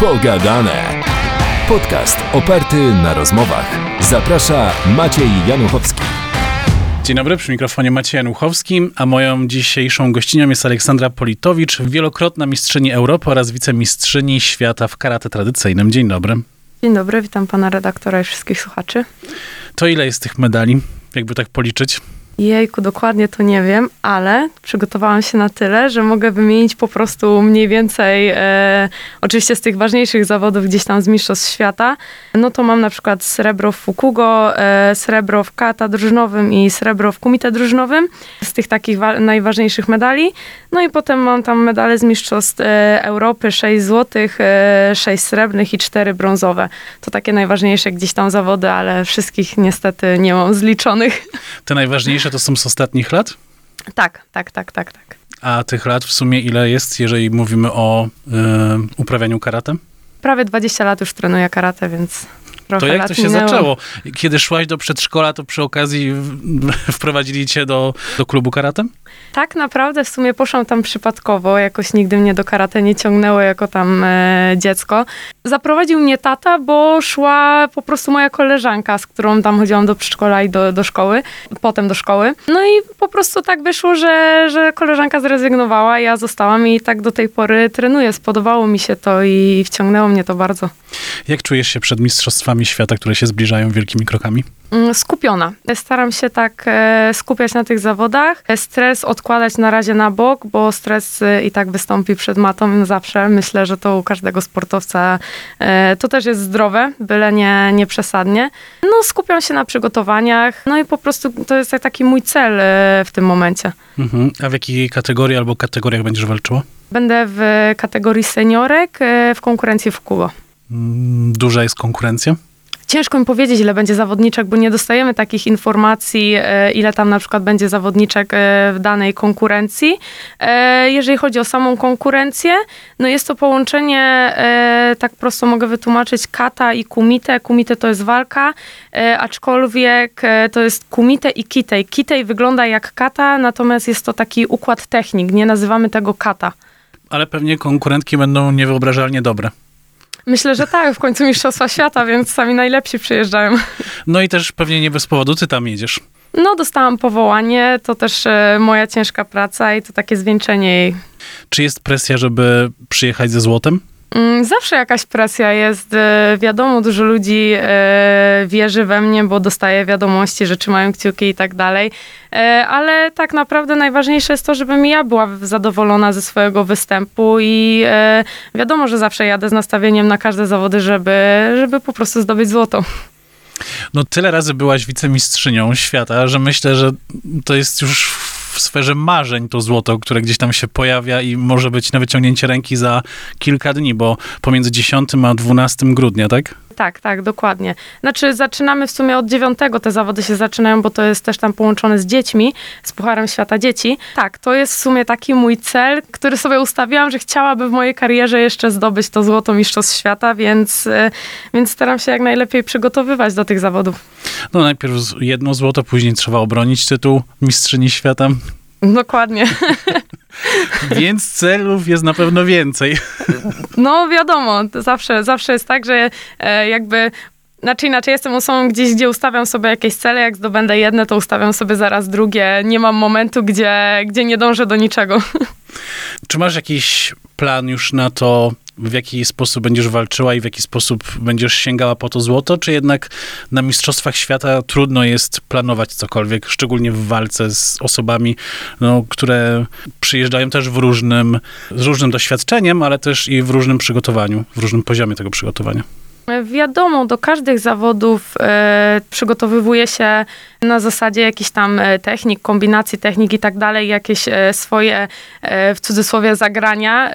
Pogadane. Podcast oparty na rozmowach. Zaprasza Maciej Januchowski. Dzień dobry, przy mikrofonie Maciej Januchowski, a moją dzisiejszą gościnią jest Aleksandra Politowicz, wielokrotna mistrzyni Europy oraz wicemistrzyni świata w karate tradycyjnym. Dzień dobry. Dzień dobry, witam pana redaktora i wszystkich słuchaczy. To ile jest tych medali, jakby tak policzyć? Jejku, dokładnie to nie wiem, ale przygotowałam się na tyle, że mogę wymienić po prostu mniej więcej, e, oczywiście z tych ważniejszych zawodów gdzieś tam z Mistrzostw Świata. No to mam na przykład srebro w Fukugo, e, srebro w kata drużynowym i srebro w kumite drużynowym, z tych takich najważniejszych medali. No i potem mam tam medale z Mistrzostw e, Europy, 6 złotych, e, 6 srebrnych i 4 brązowe. To takie najważniejsze gdzieś tam zawody, ale wszystkich niestety nie mam zliczonych. Te najważniejsze to są z ostatnich lat? Tak, tak, tak, tak, tak. A tych lat w sumie ile jest, jeżeli mówimy o y, uprawianiu karate? Prawie 20 lat już trenuję karate, więc to jak to się minęło. zaczęło? Kiedy szłaś do przedszkola, to przy okazji wprowadzili cię do, do klubu karate? Tak naprawdę w sumie poszłam tam przypadkowo, jakoś nigdy mnie do karate nie ciągnęło jako tam e, dziecko. Zaprowadził mnie tata, bo szła po prostu moja koleżanka, z którą tam chodziłam do przedszkola i do, do szkoły, potem do szkoły. No i po prostu tak wyszło, że, że koleżanka zrezygnowała, ja zostałam i tak do tej pory trenuję. Spodobało mi się to i wciągnęło mnie to bardzo. Jak czujesz się przed mistrzostwami świata, które się zbliżają wielkimi krokami? Mm, skupiona. Staram się tak e, skupiać na tych zawodach. Stres odkładać na razie na bok, bo stres e, i tak wystąpi przed matą zawsze. Myślę, że to u każdego sportowca e, to też jest zdrowe, byle nie, nie przesadnie. No skupiam się na przygotowaniach, no i po prostu to jest taki mój cel w tym momencie. Mhm. A w jakiej kategorii albo kategoriach będziesz walczyła? Będę w kategorii seniorek w konkurencji w Kubo. Mm, duża jest konkurencja? Ciężko mi powiedzieć, ile będzie zawodniczek, bo nie dostajemy takich informacji, e, ile tam na przykład będzie zawodniczek e, w danej konkurencji. E, jeżeli chodzi o samą konkurencję, no jest to połączenie, tak prosto mogę wytłumaczyć, kata i kumite. Kumite to jest walka, aczkolwiek to jest kumite i kitej. Kitej wygląda jak kata, natomiast jest to taki układ technik, nie nazywamy tego kata. Ale pewnie konkurentki będą niewyobrażalnie dobre. Myślę, że tak, w końcu Mistrzostwa Świata, więc sami najlepsi przyjeżdżają. No i też pewnie nie bez powodu ty tam jedziesz. No, dostałam powołanie, to też e, moja ciężka praca i to takie zwieńczenie jej. Czy jest presja, żeby przyjechać ze złotem? Mm, zawsze jakaś presja jest. E, wiadomo, dużo ludzi e, wierzy we mnie, bo dostaje wiadomości, że trzymają kciuki i tak dalej. E, ale tak naprawdę najważniejsze jest to, żebym ja była zadowolona ze swojego występu i wiadomo, że zawsze jadę z nastawieniem na każde zawody, żeby, żeby po prostu zdobyć złoto. No tyle razy byłaś wicemistrzynią świata, że myślę, że to jest już w sferze marzeń to złoto, które gdzieś tam się pojawia i może być na wyciągnięcie ręki za kilka dni, bo pomiędzy 10 a 12 grudnia, tak? Tak, tak, dokładnie. Znaczy zaczynamy w sumie od dziewiątego, te zawody się zaczynają, bo to jest też tam połączone z dziećmi, z Pucharem Świata Dzieci. Tak, to jest w sumie taki mój cel, który sobie ustawiłam, że chciałabym w mojej karierze jeszcze zdobyć to złoto Mistrzostw Świata, więc, e, więc staram się jak najlepiej przygotowywać do tych zawodów. No najpierw jedno złoto, później trzeba obronić tytuł Mistrzyni Świata. Dokładnie. Więc celów jest na pewno więcej. No wiadomo, zawsze, zawsze jest tak, że e, jakby znaczy inaczej, jestem osobą gdzieś, gdzie ustawiam sobie jakieś cele, jak zdobędę jedne, to ustawiam sobie zaraz drugie. Nie mam momentu, gdzie, gdzie nie dążę do niczego. Czy masz jakiś plan już na to, w jaki sposób będziesz walczyła i w jaki sposób będziesz sięgała po to złoto, czy jednak na Mistrzostwach Świata trudno jest planować cokolwiek, szczególnie w walce z osobami, no, które przyjeżdżają też w różnym, z różnym doświadczeniem, ale też i w różnym przygotowaniu, w różnym poziomie tego przygotowania? Wiadomo, do każdych zawodów e, przygotowywuje się na zasadzie jakichś tam e, technik, kombinacji technik i tak dalej, jakieś e, swoje w cudzysłowie zagrania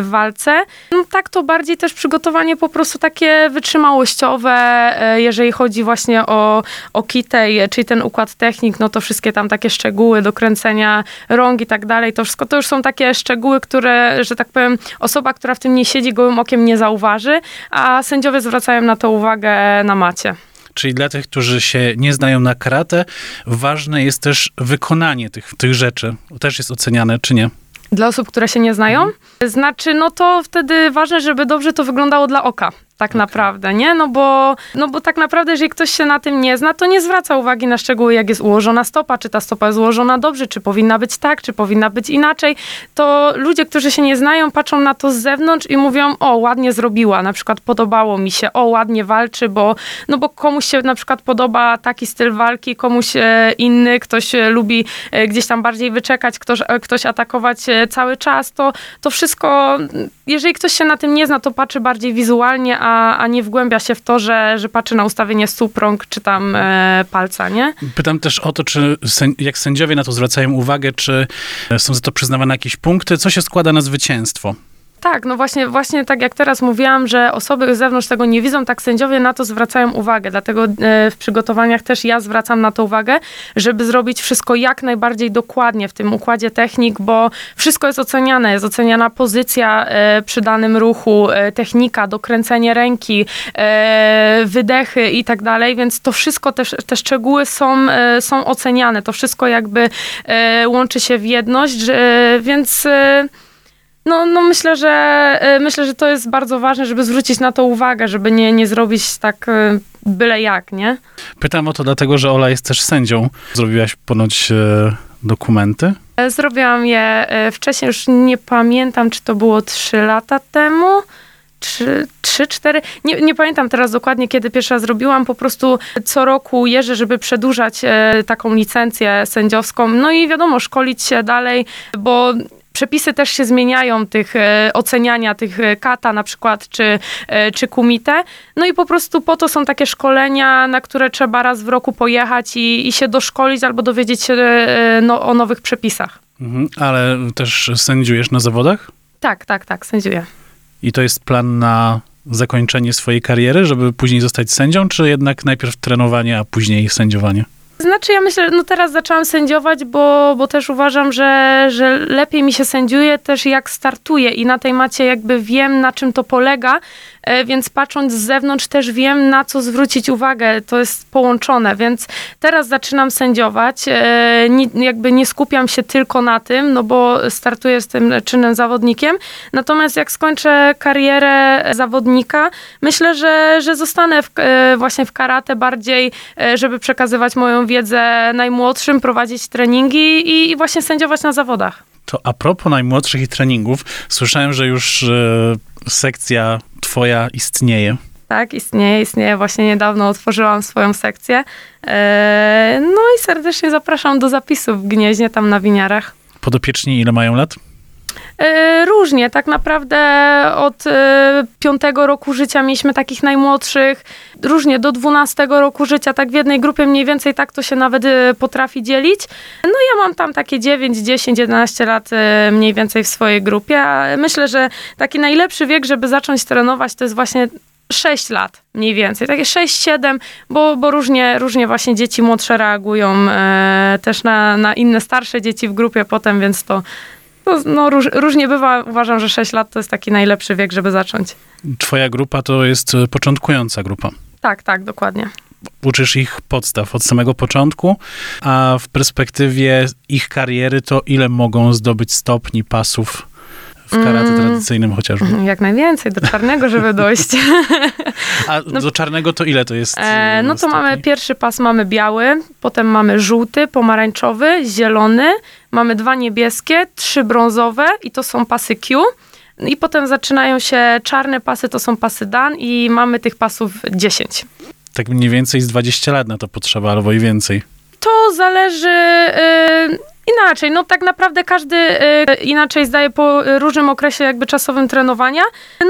w walce. No, tak to bardziej też przygotowanie po prostu takie wytrzymałościowe, jeżeli chodzi właśnie o, o kitej, czyli ten układ technik, no to wszystkie tam takie szczegóły, dokręcenia rąk i tak dalej, to wszystko to już są takie szczegóły, które, że tak powiem, osoba, która w tym nie siedzi, gołym okiem nie zauważy, a sędziowie zwracają na to uwagę na macie. Czyli dla tych, którzy się nie znają na karate, ważne jest też wykonanie tych, tych rzeczy. Też jest oceniane, czy nie? Dla osób, które się nie znają? Znaczy, no to wtedy ważne, żeby dobrze to wyglądało dla oka. Tak naprawdę, nie? No bo, no bo tak naprawdę, jeżeli ktoś się na tym nie zna, to nie zwraca uwagi na szczegóły, jak jest ułożona stopa, czy ta stopa jest ułożona dobrze, czy powinna być tak, czy powinna być inaczej. To ludzie, którzy się nie znają, patrzą na to z zewnątrz i mówią, o, ładnie zrobiła, na przykład podobało mi się, o, ładnie walczy, bo, no bo komuś się na przykład podoba taki styl walki, komuś e, inny, ktoś e, lubi e, gdzieś tam bardziej wyczekać, ktoś, ktoś atakować cały czas, to, to wszystko, jeżeli ktoś się na tym nie zna, to patrzy bardziej wizualnie, a, a nie wgłębia się w to, że, że patrzy na ustawienie stóp, rąk, czy tam e, palca, nie? Pytam też o to, czy jak sędziowie na to zwracają uwagę, czy są za to przyznawane jakieś punkty, co się składa na zwycięstwo? Tak, no właśnie, właśnie tak jak teraz mówiłam, że osoby z zewnątrz tego nie widzą, tak sędziowie na to zwracają uwagę. Dlatego e, w przygotowaniach też ja zwracam na to uwagę, żeby zrobić wszystko jak najbardziej dokładnie w tym układzie technik, bo wszystko jest oceniane. Jest oceniana pozycja e, przy danym ruchu, e, technika, dokręcenie ręki, wydechy i tak dalej, więc to wszystko, te, te szczegóły są, są oceniane. To wszystko jakby łączy się w jedność, więc... No, no myślę, że e, myślę, że to jest bardzo ważne, żeby zwrócić na to uwagę, żeby nie, nie zrobić tak e, byle jak, nie? Pytam o to dlatego, że Ola jest też sędzią. Zrobiłaś ponoć e, dokumenty. E, Zrobiłam je e, wcześniej, już nie pamiętam, czy to było 3 lata temu. Trzy, trzy, cztery, nie, nie pamiętam teraz dokładnie, kiedy pierwsza zrobiłam. Po prostu co roku jeżdżę, żeby przedłużać e, taką licencję sędziowską. No i wiadomo, szkolić się dalej, bo przepisy też się zmieniają, tych e, oceniania tych e, kata na przykład, czy, e, czy kumite. No i po prostu po to są takie szkolenia, na które trzeba raz w roku pojechać i, i się doszkolić albo dowiedzieć się no, o nowych przepisach. Mhm. Ale też sędziujesz na zawodach? Tak, tak, tak, sędziuję. I to jest plan na zakończenie swojej kariery, żeby później zostać sędzią, czy jednak najpierw trenowanie, a później sędziowanie? Znaczy, ja myślę, no teraz zaczęłam sędziować, bo, bo też uważam, że, że lepiej mi się sędziuje też jak startuję i na tej macie jakby wiem, na czym to polega, e, więc patrząc z zewnątrz też wiem, na co zwrócić uwagę. To jest połączone, więc teraz zaczynam sędziować. e, ni- Jakby nie skupiam się tylko na tym, no bo startuję z tym czynnym zawodnikiem. Natomiast jak skończę karierę zawodnika, myślę, że, że zostanę w, e, właśnie w karate bardziej, żeby przekazywać moją wiedzę najmłodszym, prowadzić treningi i, i właśnie sędziować na zawodach. To a propos najmłodszych i treningów, słyszałem, że już e, sekcja twoja istnieje. Tak, istnieje, istnieje. Właśnie niedawno otworzyłam swoją sekcję. E, No i serdecznie zapraszam do zapisu w Gnieźnie, tam na winiarach. Podopieczni ile mają lat? E, Różnie, tak naprawdę od e, piątego roku życia mieliśmy takich najmłodszych, różnie do 12 roku życia, tak w jednej grupie mniej więcej tak to się nawet e, potrafi dzielić. No ja mam tam takie 9, 10, 11 lat mniej więcej w swojej grupie, myślę, że taki najlepszy wiek, żeby zacząć trenować, to jest właśnie 6 lat mniej więcej, takie 6-7, bo, bo różnie, różnie właśnie dzieci młodsze reagują e, też na, na inne starsze dzieci w grupie potem, więc to, to no, róż, różnie bywa. Uważam, że 6 lat to jest taki najlepszy wiek, żeby zacząć. Twoja grupa to jest e, początkująca grupa. Tak, tak, dokładnie. Uczysz ich podstaw od samego początku, a w perspektywie ich kariery to ile mogą zdobyć stopni, pasów w karate Mm. tradycyjnym chociażby? Jak najwięcej, do czarnego, żeby dojść. A do czarnego to ile to jest? No- E, no to mamy pierwszy pas mamy biały, potem mamy żółty, pomarańczowy, zielony, mamy dwa niebieskie, trzy brązowe i to są pasy Q. I potem zaczynają się czarne pasy, to są pasy Dan i mamy tych pasów 10. Tak mniej więcej z 20 lat na to potrzeba, albo i więcej. To zależy y, inaczej. No tak naprawdę każdy y, inaczej zdaje po różnym okresie jakby czasowym trenowania.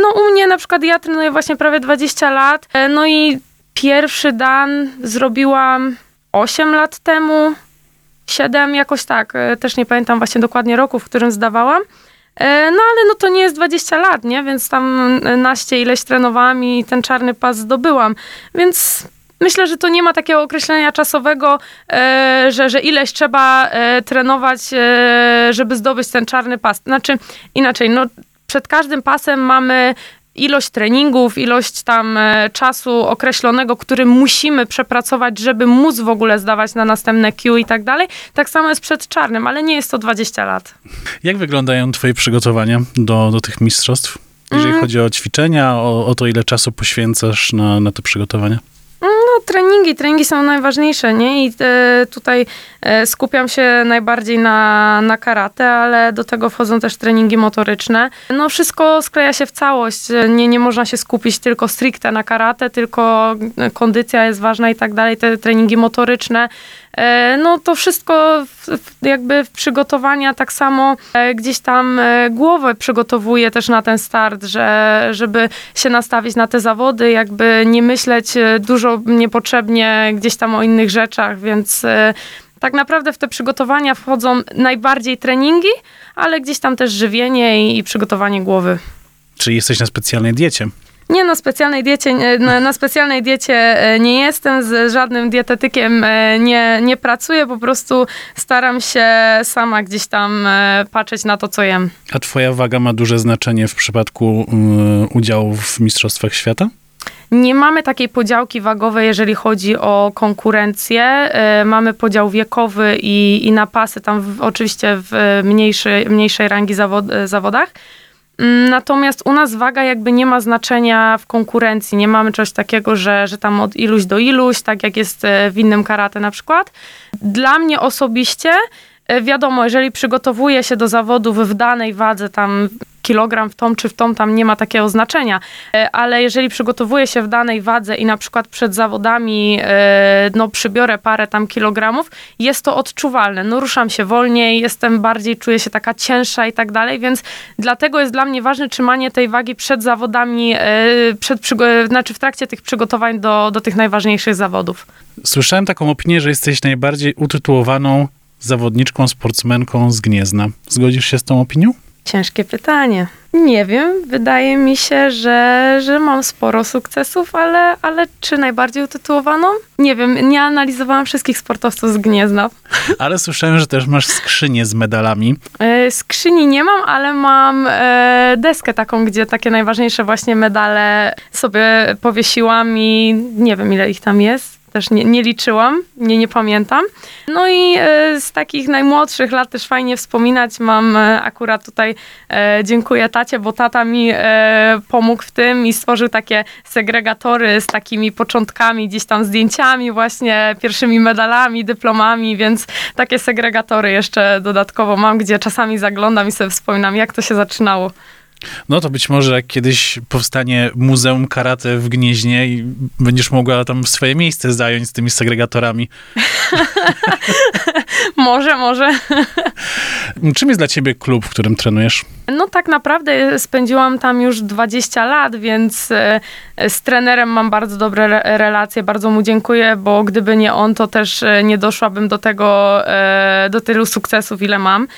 No u mnie na przykład ja trenuję właśnie prawie 20 lat. y, No i pierwszy dan zrobiłam 8 lat temu. 7 jakoś tak. y, Też nie pamiętam właśnie dokładnie roku, w którym zdawałam. No ale no to nie jest 20 lat, nie? Więc tam naście ileś trenowałam i ten czarny pas zdobyłam. Więc myślę, że to nie ma takiego określenia czasowego, e, że, że ileś trzeba e, trenować, e, żeby zdobyć ten czarny pas. Znaczy inaczej, no przed każdym pasem mamy ilość treningów, ilość tam czasu określonego, który musimy przepracować, żeby móc w ogóle zdawać na następne Q i tak dalej. Tak samo jest przed czarnym, ale nie jest to 20 lat. Jak wyglądają twoje przygotowania do, do tych mistrzostw? Jeżeli Mm. chodzi o ćwiczenia, o, o to, ile czasu poświęcasz na, na te przygotowania? No, treningi, treningi są najważniejsze, nie? I e, tutaj e, skupiam się najbardziej na, na karate, ale do tego wchodzą też treningi motoryczne. No, wszystko skleja się w całość. Nie, nie można się skupić tylko stricte na karate, tylko kondycja jest ważna i tak dalej. Te treningi motoryczne. E, No to wszystko jakby w przygotowania tak samo e, gdzieś tam e, głowę przygotowuję też na ten start, że, żeby się nastawić na te zawody, jakby nie myśleć dużo niepotrzebnie gdzieś tam o innych rzeczach, więc tak naprawdę w te przygotowania wchodzą najbardziej treningi, ale gdzieś tam też żywienie i, i przygotowanie głowy. Czy jesteś na specjalnej diecie? Nie, na specjalnej diecie, nie- na, na specjalnej diecie e, nie jestem, z żadnym dietetykiem e, nie, nie pracuję, po prostu staram się sama gdzieś tam e, patrzeć na to, co jem. A twoja waga ma duże znaczenie w przypadku y, udziału w Mistrzostwach Świata? Nie mamy takiej podziałki wagowej, jeżeli chodzi o konkurencję. Mamy podział wiekowy i, i na pasy, tam w, oczywiście w mniejszej, mniejszej rangi zawod, zawodach. Mm, Natomiast u nas waga jakby nie ma znaczenia w konkurencji. Nie mamy czegoś takiego, że, że tam od iluś do iluś, tak jak jest e, w innym karate na przykład. Dla mnie osobiście, e, wiadomo, jeżeli przygotowuję się do zawodów w danej wadze, tam kilogram w tą czy w tą, tam nie ma takiego znaczenia. E, Ale jeżeli przygotowuję się w danej wadze i na przykład przed zawodami e, no, przybiorę parę tam kilogramów, jest to odczuwalne. No, ruszam się wolniej, jestem bardziej, czuję się taka cięższa i tak dalej, więc dlatego jest dla mnie ważne trzymanie tej wagi przed zawodami, e, przed znaczy w trakcie tych przygotowań do, do tych najważniejszych zawodów. Słyszałem taką opinię, że jesteś najbardziej utytułowaną zawodniczką, sportsmenką z Gniezna. Zgodzisz się z tą opinią? Ciężkie pytanie. Nie wiem, wydaje mi się, że, że mam sporo sukcesów, ale, ale czy najbardziej utytułowaną? Nie wiem, nie analizowałam wszystkich sportowców z Gniezna. Ale słyszałem, że też masz skrzynię z medalami. E, Skrzyni nie mam, ale mam e, deskę taką, gdzie takie najważniejsze właśnie medale sobie powiesiłam i nie wiem ile ich tam jest. Też nie, nie liczyłam, nie, nie pamiętam. No i e, z takich najmłodszych lat też fajnie wspominać mam e, akurat tutaj e, dziękuję tacie, bo tata mi pomógł w tym i stworzył takie segregatory z takimi początkami, gdzieś tam zdjęciami właśnie, pierwszymi medalami, dyplomami, więc takie segregatory jeszcze dodatkowo mam, gdzie czasami zaglądam i sobie wspominam, jak to się zaczynało. No to być może jak kiedyś powstanie Muzeum Karate w Gnieźnie i będziesz mogła tam swoje miejsce zająć z tymi segregatorami. Może, może. Czym jest dla ciebie klub, w którym trenujesz? No tak naprawdę spędziłam tam już 20 lat, więc e, z trenerem mam bardzo dobre re- relacje, bardzo mu dziękuję, bo gdyby nie on, to też e, nie doszłabym do tego, e, do tylu sukcesów, ile mam.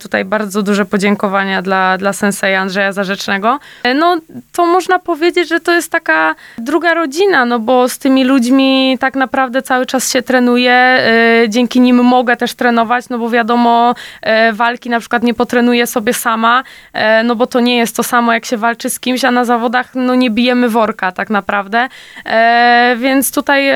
Tutaj bardzo duże podziękowania dla, dla senseja Andrzeja Zarzecznego. E, No to można powiedzieć, że to jest taka druga rodzina, no bo z tymi ludźmi tak naprawdę cały czas się trenuje, e, dzięki nim mogę też trenować, no bo wiadomo, e, walki na przykład nie potrenuję sobie sama, no bo to nie jest to samo, jak się walczy z kimś, a na zawodach no nie bijemy worka tak naprawdę, więc tutaj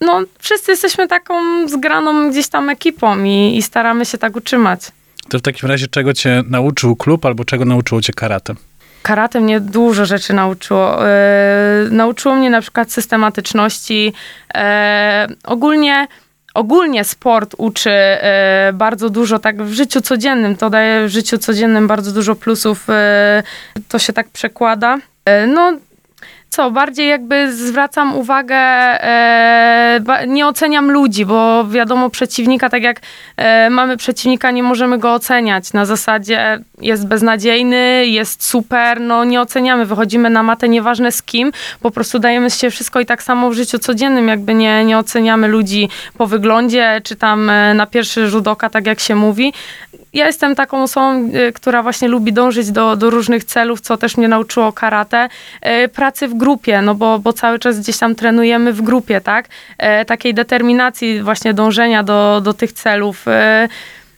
no wszyscy jesteśmy taką zgraną gdzieś tam ekipą i, i staramy się tak utrzymać. To w takim razie czego cię nauczył klub albo czego nauczyło cię karate? Karate mnie dużo rzeczy nauczyło. E, nauczyło mnie na przykład systematyczności. E, ogólnie, ogólnie sport uczy e, bardzo dużo, tak w życiu codziennym. To daje w życiu codziennym bardzo dużo plusów. To się tak przekłada. No, co, bardziej jakby zwracam uwagę, e, nie oceniam ludzi, bo wiadomo, przeciwnika, tak jak e, mamy przeciwnika, nie możemy go oceniać. Na zasadzie jest beznadziejny, jest super, no nie oceniamy, wychodzimy na matę, nieważne z kim, po prostu dajemy siebie wszystko i tak samo w życiu codziennym, jakby nie, nie oceniamy ludzi po wyglądzie, czy tam e, na pierwszy rzut oka, tak jak się mówi. Ja jestem taką osobą, e, która właśnie lubi dążyć do, do różnych celów, co też mnie nauczyło karate, e, pracy w grupie, no bo, bo cały czas gdzieś tam trenujemy w grupie, tak? E, takiej determinacji właśnie dążenia do, do tych celów. E,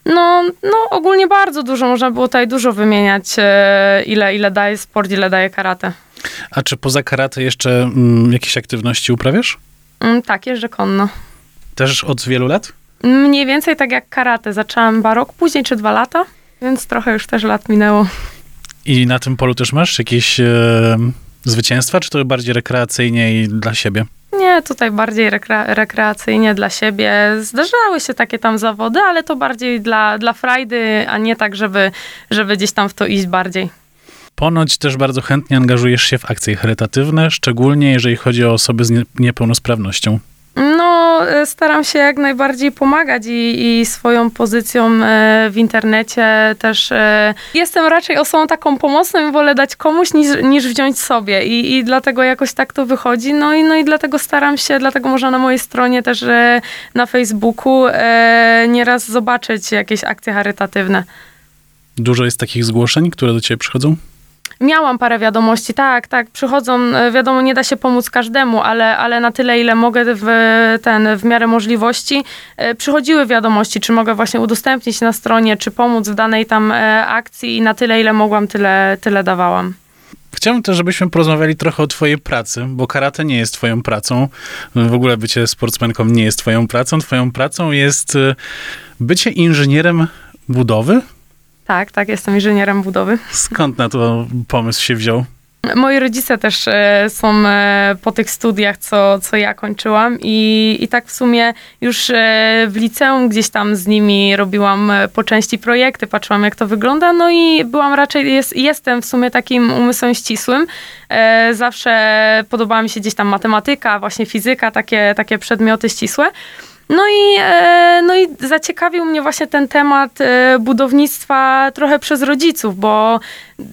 No, no ogólnie bardzo dużo, można było tutaj dużo wymieniać, e, ile, ile daje sport, ile daje karate. A czy poza karate jeszcze mm, jakieś aktywności uprawiasz? Mm, tak, jeżdżę konno. Też od wielu lat? Mniej więcej tak jak karate. Zaczęłam chyba rok później, czy dwa lata, więc trochę już też lat minęło. I na tym polu też masz jakieś e, zwycięstwa, czy to bardziej rekreacyjnie i dla siebie? Nie, tutaj bardziej rekre- rekreacyjnie dla siebie. Zdarzały się takie tam zawody, ale to bardziej dla, dla frajdy, a nie tak, żeby, żeby gdzieś tam w to iść bardziej. Ponoć też bardzo chętnie angażujesz się w akcje charytatywne, szczególnie jeżeli chodzi o osoby z nie, niepełnosprawnością. No, e, staram się jak najbardziej pomagać i, i swoją pozycją e, w internecie też e, jestem raczej osobą taką pomocną i wolę dać komuś niż, niż wziąć sobie I, i dlatego jakoś tak to wychodzi. No i, no i dlatego staram się, dlatego można na mojej stronie też na Facebooku nieraz zobaczyć jakieś akcje charytatywne. Dużo jest takich zgłoszeń, które do ciebie przychodzą? Miałam parę wiadomości, tak, tak, przychodzą, e, wiadomo, nie da się pomóc każdemu, ale, ale na tyle, ile mogę w, ten, w miarę możliwości, e, przychodziły wiadomości, czy mogę właśnie udostępnić na stronie, czy pomóc w danej tam e, akcji i na tyle, ile mogłam, tyle, tyle dawałam. Chciałbym też, żebyśmy porozmawiali trochę o twojej pracy, bo karate nie jest twoją pracą. W ogóle bycie sportsmenką nie jest twoją pracą. Twoją pracą jest bycie inżynierem budowy. Tak, tak, jestem inżynierem budowy. Skąd na to pomysł się wziął? Moi rodzice też e, są e, po tych studiach, co, co ja kończyłam i, i tak w sumie już e, w liceum gdzieś tam z nimi robiłam po części projekty, patrzyłam jak to wygląda, no i byłam raczej, jest, jestem w sumie takim umysłem ścisłym. Zawsze podobała mi się gdzieś tam matematyka, właśnie fizyka, takie, takie przedmioty ścisłe. No i, e, no i zaciekawił mnie właśnie ten temat e, budownictwa trochę przez rodziców, bo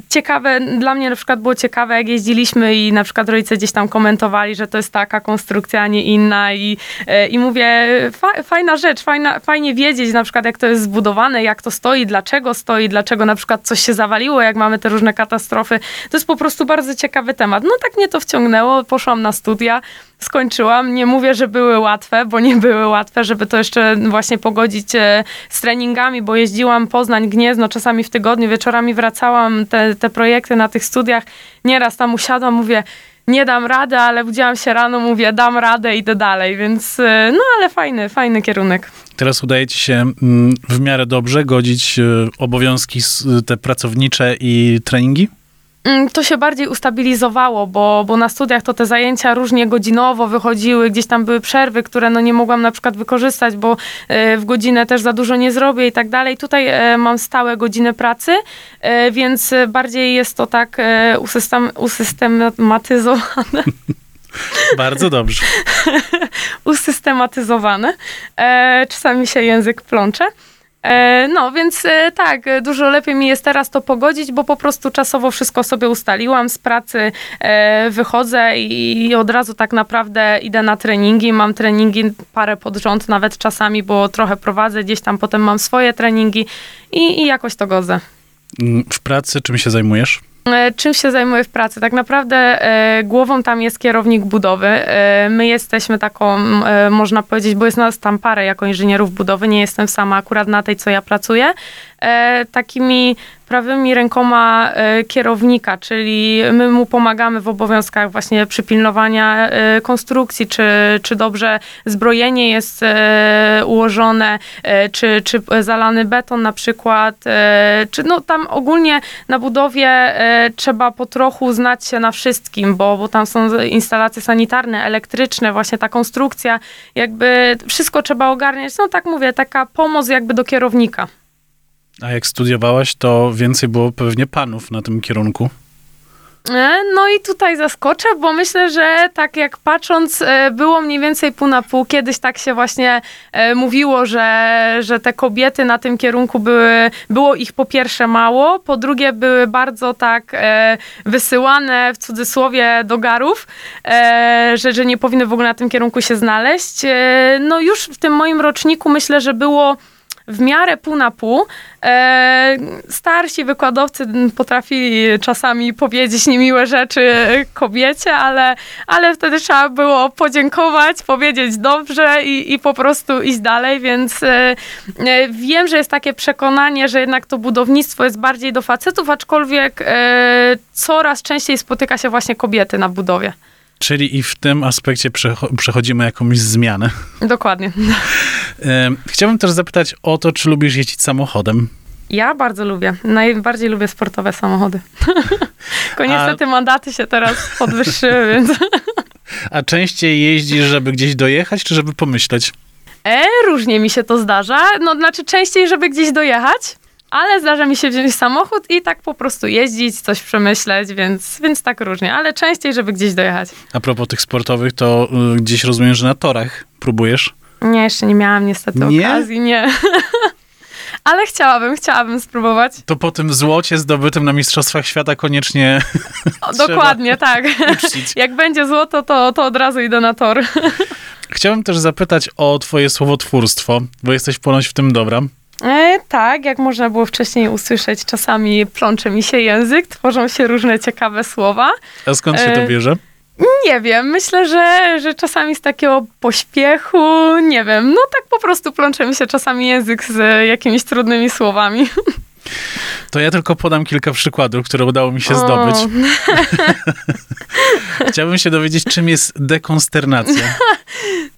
ciekawe, dla mnie na przykład było ciekawe, jak jeździliśmy i na przykład rodzice gdzieś tam komentowali, że to jest taka konstrukcja, a nie inna i, e, i mówię, fa, fajna rzecz, fajna, fajnie wiedzieć na przykład, jak to jest zbudowane, jak to stoi, dlaczego stoi, dlaczego na przykład coś się zawaliło, jak mamy te różne katastrofy. To jest po prostu bardzo ciekawy temat. No tak mnie to wciągnęło, poszłam na studia, skończyłam. Nie mówię, że były łatwe, bo nie były łatwe, żeby to jeszcze właśnie pogodzić e, z treningami, bo jeździłam Poznań, Gniezno, czasami w tygodniu, wieczorami wracałam te, te projekty na tych studiach. Nieraz tam usiadłam, mówię, nie dam rady, ale budziłam się rano, mówię, dam radę, idę dalej, więc e, no ale fajny, fajny kierunek. Teraz udaje ci się mm, w miarę dobrze godzić e, obowiązki te pracownicze i treningi? Mm, To się bardziej ustabilizowało, bo, bo na studiach to te zajęcia różnie godzinowo wychodziły, gdzieś tam były przerwy, które no nie mogłam na przykład wykorzystać, bo e, w godzinę też za dużo nie zrobię i tak dalej. Tutaj e, mam stałe godziny pracy, e, więc bardziej jest to tak usystem, usystematyzowane. Bardzo dobrze. usystematyzowane. Czasami się język plącze. E, no, więc e, tak, e, dużo lepiej mi jest teraz to pogodzić, bo po prostu czasowo wszystko sobie ustaliłam. Z pracy wychodzę i od razu tak naprawdę idę na treningi. Mam treningi parę pod rząd, nawet czasami, bo trochę prowadzę gdzieś tam, potem mam swoje treningi i, i jakoś to godzę. Mm, W pracy czym się zajmujesz? E, Czym się zajmuję w pracy? Tak naprawdę e, głową tam jest kierownik budowy. E, my jesteśmy taką, można powiedzieć, bo jest nas tam parę jako inżynierów budowy, nie jestem sama akurat na tej, co ja pracuję, takimi prawymi rękoma e, kierownika, czyli my mu pomagamy w obowiązkach właśnie przypilnowania e, konstrukcji, czy, czy dobrze zbrojenie jest e, ułożone, e, czy, czy zalany beton na przykład, e, czy no tam ogólnie na budowie e, trzeba po trochu znać się na wszystkim, bo, bo tam są instalacje sanitarne, elektryczne, właśnie ta konstrukcja, jakby wszystko trzeba ogarniać. No tak mówię, taka pomoc jakby do kierownika. A jak studiowałaś, to więcej było pewnie panów na tym kierunku. E, No i tutaj zaskoczę, bo myślę, że tak jak patrząc, e, było mniej więcej pół na pół. Kiedyś tak się właśnie e, mówiło, że, że te kobiety na tym kierunku były, było ich po pierwsze mało, po drugie były bardzo tak wysyłane w cudzysłowie do garów, że, że nie powinny w ogóle na tym kierunku się znaleźć. No już w tym moim roczniku myślę, że było w miarę pół na pół. E, starsi wykładowcy potrafili czasami powiedzieć niemiłe rzeczy kobiecie, ale, ale wtedy trzeba było podziękować, powiedzieć dobrze i, i po prostu iść dalej, więc e, e, wiem, że jest takie przekonanie, że jednak to budownictwo jest bardziej do facetów, aczkolwiek e, coraz częściej spotyka się właśnie kobiety na budowie. Czyli i w tym aspekcie przecho- przechodzimy jakąś zmianę. Dokładnie. E, Chciałbym też zapytać o to, czy lubisz jeździć samochodem. Ja bardzo lubię. Najbardziej lubię sportowe samochody. Tylko niestety mandaty się teraz podwyższyły, więc... A częściej jeździsz, żeby gdzieś dojechać, czy żeby pomyśleć? E, różnie mi się to zdarza. No, znaczy częściej, żeby gdzieś dojechać, ale zdarza mi się wziąć samochód i tak po prostu jeździć, coś przemyśleć, więc, więc tak różnie. Ale częściej, żeby gdzieś dojechać. A propos tych sportowych, to y, gdzieś rozumiem, że na torach próbujesz. Nie, jeszcze nie miałam niestety Nie? okazji, nie. ale chciałabym, chciałabym spróbować. To po tym złocie zdobytym na Mistrzostwach Świata koniecznie O, dokładnie, tak. uczcić. Jak będzie złoto, to, to od razu idę na tor. Chciałbym też zapytać o twoje słowotwórstwo, bo jesteś ponoć w tym dobra. E, tak, jak można było wcześniej usłyszeć, czasami plącze mi się język, tworzą się różne ciekawe słowa. A skąd się to E, bierze? Nie wiem, myślę, że, że czasami z takiego pośpiechu, nie wiem, no tak po prostu plącze mi się czasami język z jakimiś trudnymi słowami. To ja tylko podam kilka przykładów, które udało mi się zdobyć. O, Chciałbym się dowiedzieć, czym jest dekonsternacja.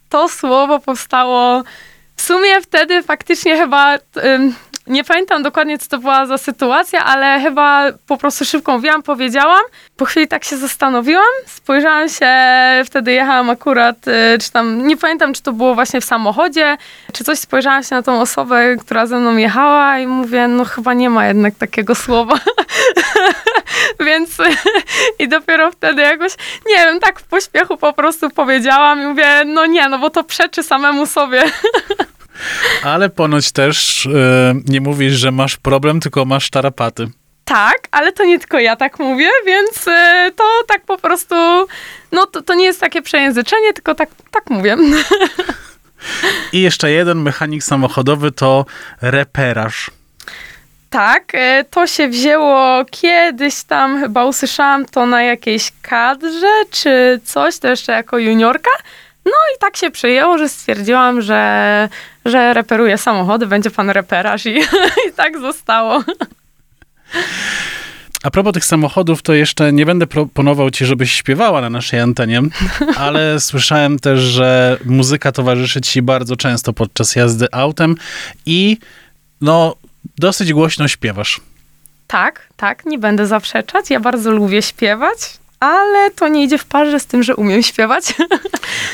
to słowo powstało w sumie wtedy faktycznie chyba. Ym, nie pamiętam dokładnie, co to była za sytuacja, ale chyba po prostu szybko mówiłam, powiedziałam. Po chwili tak się zastanowiłam, spojrzałam się, wtedy jechałam akurat, y, czy tam, nie pamiętam, czy to było właśnie w samochodzie, czy coś, spojrzałam się na tą osobę, która ze mną jechała i mówię, no chyba nie ma jednak takiego słowa. Więc i dopiero wtedy jakoś, nie wiem, tak w pośpiechu po prostu powiedziałam i mówię, no nie, no bo to przeczy samemu sobie. Ale ponoć też e, nie mówisz, że masz problem, tylko masz tarapaty. Tak, ale to nie tylko ja tak mówię, więc y, to tak po prostu, no to, to nie jest takie przejęzyczenie, tylko tak, tak mówię. I jeszcze jeden mechanik samochodowy to reperaż. Tak, y, to się wzięło kiedyś tam, chyba usłyszałam to na jakiejś kadrze czy coś, to jeszcze jako juniorka. No i tak się przyjęło, że stwierdziłam, że, że reperuję samochody, będzie pan reperaż i, i tak zostało. A propos tych samochodów, to jeszcze nie będę proponował ci, żebyś śpiewała na naszej antenie, ale słyszałem też, że muzyka towarzyszy ci bardzo często podczas jazdy autem i no dosyć głośno śpiewasz. Tak, tak, nie będę zaprzeczać. Ja bardzo lubię śpiewać, ale to nie idzie w parze z tym, że umiem śpiewać.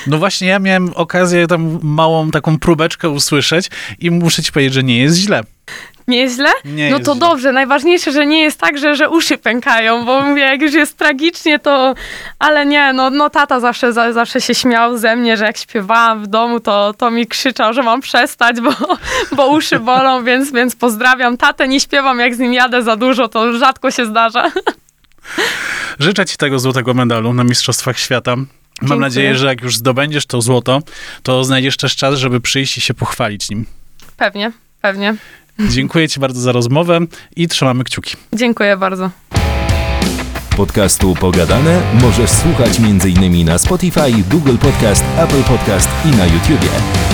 No właśnie, ja miałem okazję tam małą taką próbeczkę usłyszeć i muszę ci powiedzieć, że nie jest źle. Nie jest źle? Nie no jest to źle. dobrze. Najważniejsze, że nie jest tak, że, że uszy pękają, bo mówię, jak już jest tragicznie, to... Ale nie, no, no tata zawsze, za, zawsze się śmiał ze mnie, że jak śpiewałam w domu, to, to mi krzyczał, że mam przestać, bo, bo uszy bolą, więc, więc pozdrawiam tatę. Nie śpiewam, jak z nim jadę za dużo, to rzadko się zdarza. Życzę ci tego złotego medalu na Mistrzostwach Świata. Mam Dziękuję. nadzieję, że jak już zdobędziesz to złoto, to znajdziesz też czas, żeby przyjść i się pochwalić nim. Pewnie, pewnie. Dziękuję ci bardzo za rozmowę i trzymamy kciuki. Dziękuję bardzo. Podcastu Pogadane możesz słuchać m.in. na Spotify, Google Podcast, Apple Podcast i na YouTubie.